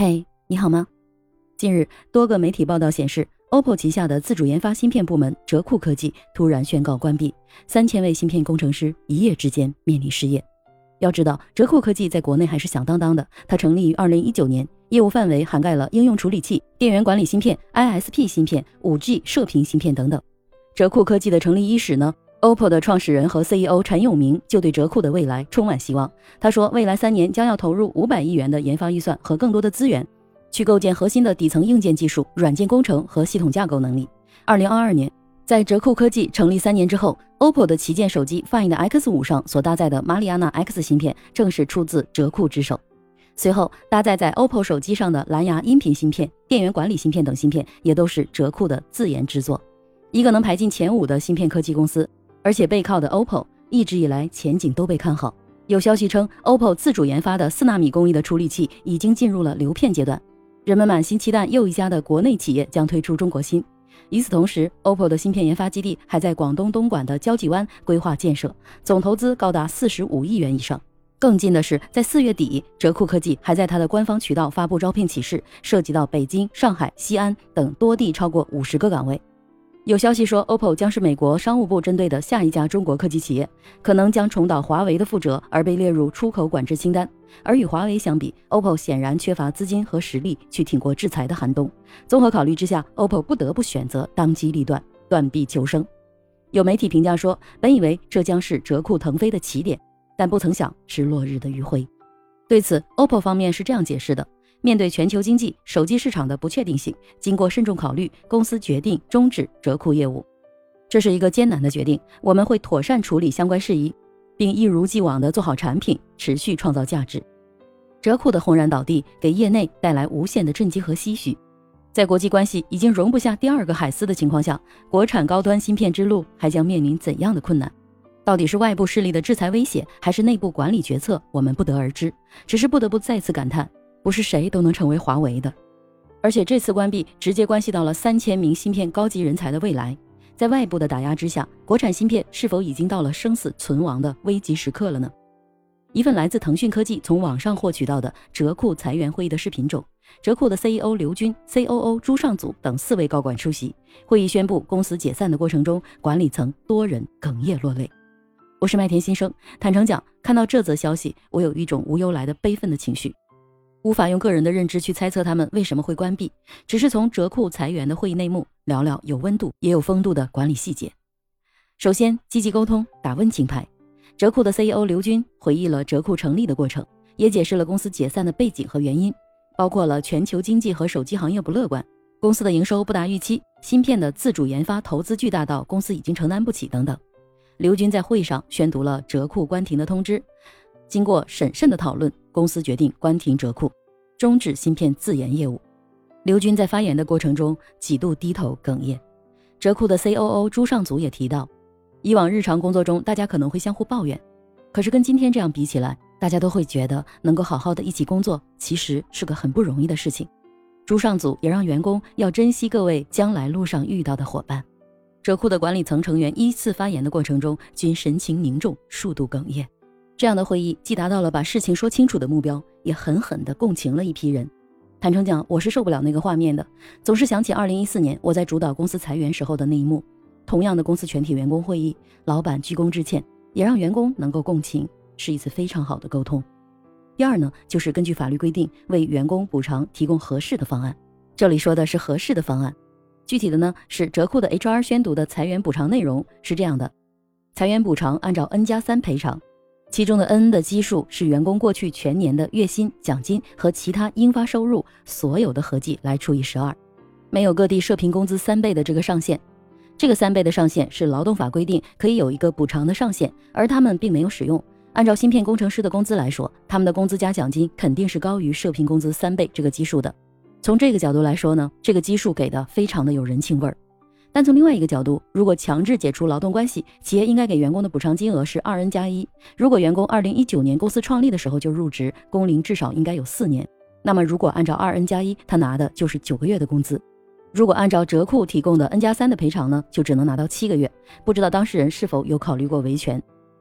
嘿，你好吗？近日，多个媒体报道显示，OPPO 旗下的自主研发芯片部门哲库科技突然宣告关闭，三千位芯片工程师一夜之间面临失业。要知道，哲库科技在国内还是响当当的，它成立于二零一九年，业务范围涵盖了应用处理器、电源管理芯片、ISP 芯片、五 G 射频芯片等等。哲库科技的成立伊始呢？OPPO 的创始人和 CEO 陈永明就对折库的未来充满希望。他说，未来三年将要投入五百亿元的研发预算和更多的资源，去构建核心的底层硬件技术、软件工程和系统架构能力。二零二二年，在折库科技成立三年之后，OPPO 的旗舰手机 Find X5 上所搭载的马里亚纳 X 芯片正是出自折库之手。随后，搭载在 OPPO 手机上的蓝牙音频芯片、电源管理芯片等芯片也都是折库的自研制作。一个能排进前五的芯片科技公司。而且背靠的 OPPO 一直以来前景都被看好。有消息称，OPPO 自主研发的四纳米工艺的处理器已经进入了流片阶段，人们满心期待又一家的国内企业将推出中国芯。与此同时，OPPO 的芯片研发基地还在广东东莞的交际湾规划建设，总投资高达四十五亿元以上。更近的是，在四月底，哲库科技还在它的官方渠道发布招聘启事，涉及到北京、上海、西安等多地超过五十个岗位。有消息说，OPPO 将是美国商务部针对的下一家中国科技企业，可能将重蹈华为的覆辙，而被列入出口管制清单。而与华为相比，OPPO 显然缺乏资金和实力去挺过制裁的寒冬。综合考虑之下，OPPO 不得不选择当机立断，断臂求生。有媒体评价说，本以为这将是折库腾飞的起点，但不曾想是落日的余晖。对此，OPPO 方面是这样解释的。面对全球经济、手机市场的不确定性，经过慎重考虑，公司决定终止折库业务。这是一个艰难的决定，我们会妥善处理相关事宜，并一如既往地做好产品，持续创造价值。折库的轰然倒地，给业内带来无限的震惊和唏嘘。在国际关系已经容不下第二个海思的情况下，国产高端芯片之路还将面临怎样的困难？到底是外部势力的制裁威胁，还是内部管理决策？我们不得而知。只是不得不再次感叹。不是谁都能成为华为的，而且这次关闭直接关系到了三千名芯片高级人才的未来。在外部的打压之下，国产芯片是否已经到了生死存亡的危急时刻了呢？一份来自腾讯科技从网上获取到的哲库裁员会议的视频中，哲库的 CEO 刘军、COO 朱尚祖等四位高管出席会议，宣布公司解散的过程中，管理层多人哽咽落泪。我是麦田新生，坦诚讲，看到这则消息，我有一种无由来的悲愤的情绪。无法用个人的认知去猜测他们为什么会关闭，只是从折库裁员的会议内幕聊聊有温度也有风度的管理细节。首先，积极沟通，打温情牌。折库的 CEO 刘军回忆了折库成立的过程，也解释了公司解散的背景和原因，包括了全球经济和手机行业不乐观，公司的营收不达预期，芯片的自主研发投资巨大到公司已经承担不起等等。刘军在会上宣读了折库关停的通知。经过审慎的讨论，公司决定关停折库，终止芯片自研业务。刘军在发言的过程中几度低头哽咽。折库的 COO 朱尚祖也提到，以往日常工作中大家可能会相互抱怨，可是跟今天这样比起来，大家都会觉得能够好好的一起工作，其实是个很不容易的事情。朱尚祖也让员工要珍惜各位将来路上遇到的伙伴。折库的管理层成员依次发言的过程中，均神情凝重，数度哽咽。这样的会议既达到了把事情说清楚的目标，也狠狠地共情了一批人。坦诚讲，我是受不了那个画面的，总是想起二零一四年我在主导公司裁员时候的那一幕。同样的公司全体员工会议，老板鞠躬致歉，也让员工能够共情，是一次非常好的沟通。第二呢，就是根据法律规定为员工补偿提供合适的方案。这里说的是合适的方案，具体的呢是折库的 HR 宣读的裁员补偿内容是这样的：裁员补偿按照 N 加三赔偿。其中的 N 的基数是员工过去全年的月薪、奖金和其他应发收入所有的合计来除以十二，没有各地社平工资三倍的这个上限。这个三倍的上限是劳动法规定可以有一个补偿的上限，而他们并没有使用。按照芯片工程师的工资来说，他们的工资加奖金肯定是高于社平工资三倍这个基数的。从这个角度来说呢，这个基数给的非常的有人情味儿。但从另外一个角度，如果强制解除劳动关系，企业应该给员工的补偿金额是二 n 加一。如果员工二零一九年公司创立的时候就入职，工龄至少应该有四年。那么如果按照二 n 加一，他拿的就是九个月的工资。如果按照折库提供的 n 加三的赔偿呢，就只能拿到七个月。不知道当事人是否有考虑过维权？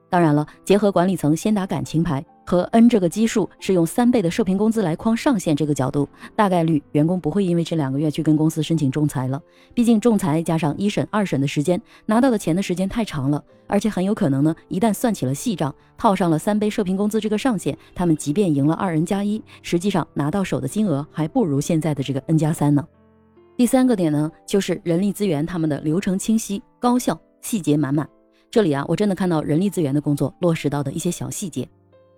当然了，结合管理层先打感情牌，和 n 这个基数是用三倍的社平工资来框上限这个角度，大概率员工不会因为这两个月去跟公司申请仲裁了。毕竟仲裁加上一审、二审的时间，拿到的钱的时间太长了，而且很有可能呢，一旦算起了细账，套上了三倍社平工资这个上限，他们即便赢了二 n 加一，实际上拿到手的金额还不如现在的这个 n 加三呢。第三个点呢，就是人力资源他们的流程清晰、高效、细节满满。这里啊，我真的看到人力资源的工作落实到的一些小细节。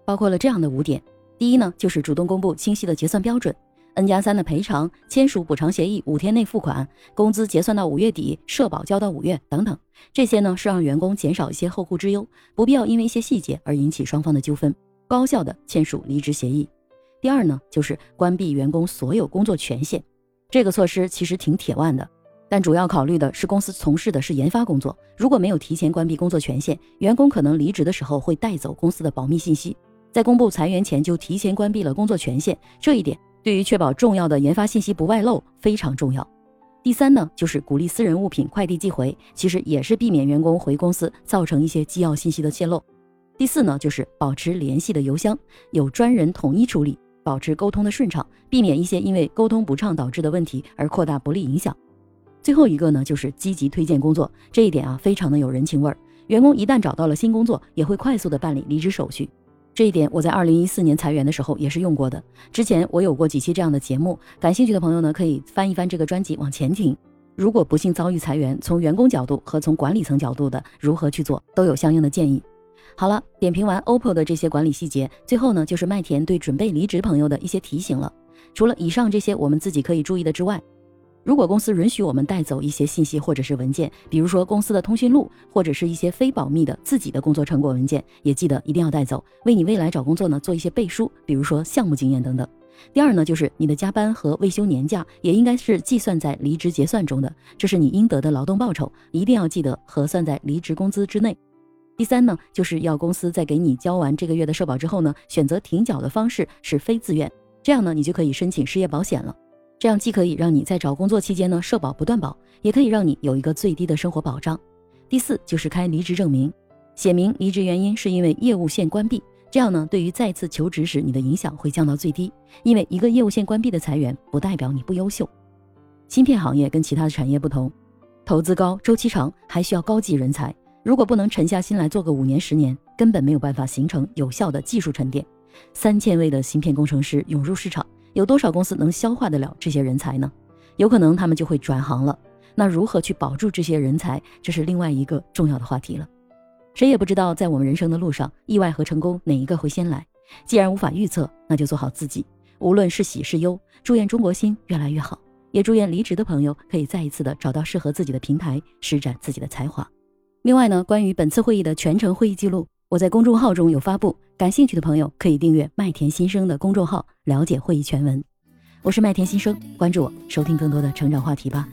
包括了这样的五点，第一呢，就是主动公布清晰的结算标准，N 加三的赔偿，签署补偿协议五天内付款，工资结算到五月底，社保交到五月等等，这些呢是让员工减少一些后顾之忧，不必要因为一些细节而引起双方的纠纷，高效的签署离职协议。第二呢，就是关闭员工所有工作权限，这个措施其实挺铁腕的，但主要考虑的是公司从事的是研发工作，如果没有提前关闭工作权限，员工可能离职的时候会带走公司的保密信息。在公布裁员前就提前关闭了工作权限，这一点对于确保重要的研发信息不外漏非常重要。第三呢，就是鼓励私人物品快递寄回，其实也是避免员工回公司造成一些机要信息的泄露。第四呢，就是保持联系的邮箱有专人统一处理，保持沟通的顺畅，避免一些因为沟通不畅导致的问题而扩大不利影响。最后一个呢，就是积极推荐工作，这一点啊非常的有人情味儿，员工一旦找到了新工作，也会快速的办理离职手续。这一点我在二零一四年裁员的时候也是用过的。之前我有过几期这样的节目，感兴趣的朋友呢可以翻一翻这个专辑往前听。如果不幸遭遇裁员，从员工角度和从管理层角度的如何去做，都有相应的建议。好了，点评完 OPPO 的这些管理细节，最后呢就是麦田对准备离职朋友的一些提醒了。除了以上这些我们自己可以注意的之外，如果公司允许我们带走一些信息或者是文件，比如说公司的通讯录或者是一些非保密的自己的工作成果文件，也记得一定要带走，为你未来找工作呢做一些背书，比如说项目经验等等。第二呢，就是你的加班和未休年假也应该是计算在离职结算中的，这是你应得的劳动报酬，一定要记得核算在离职工资之内。第三呢，就是要公司在给你交完这个月的社保之后呢，选择停缴的方式是非自愿，这样呢，你就可以申请失业保险了。这样既可以让你在找工作期间呢社保不断保，也可以让你有一个最低的生活保障。第四就是开离职证明，写明离职原因是因为业务线关闭，这样呢对于再次求职时你的影响会降到最低。因为一个业务线关闭的裁员不代表你不优秀。芯片行业跟其他的产业不同，投资高、周期长，还需要高级人才。如果不能沉下心来做个五年、十年，根本没有办法形成有效的技术沉淀。三千位的芯片工程师涌入市场。有多少公司能消化得了这些人才呢？有可能他们就会转行了。那如何去保住这些人才，这是另外一个重要的话题了。谁也不知道在我们人生的路上，意外和成功哪一个会先来。既然无法预测，那就做好自己，无论是喜是忧。祝愿中国心越来越好，也祝愿离职的朋友可以再一次的找到适合自己的平台，施展自己的才华。另外呢，关于本次会议的全程会议记录。我在公众号中有发布，感兴趣的朋友可以订阅麦田新生的公众号，了解会议全文。我是麦田新生，关注我，收听更多的成长话题吧。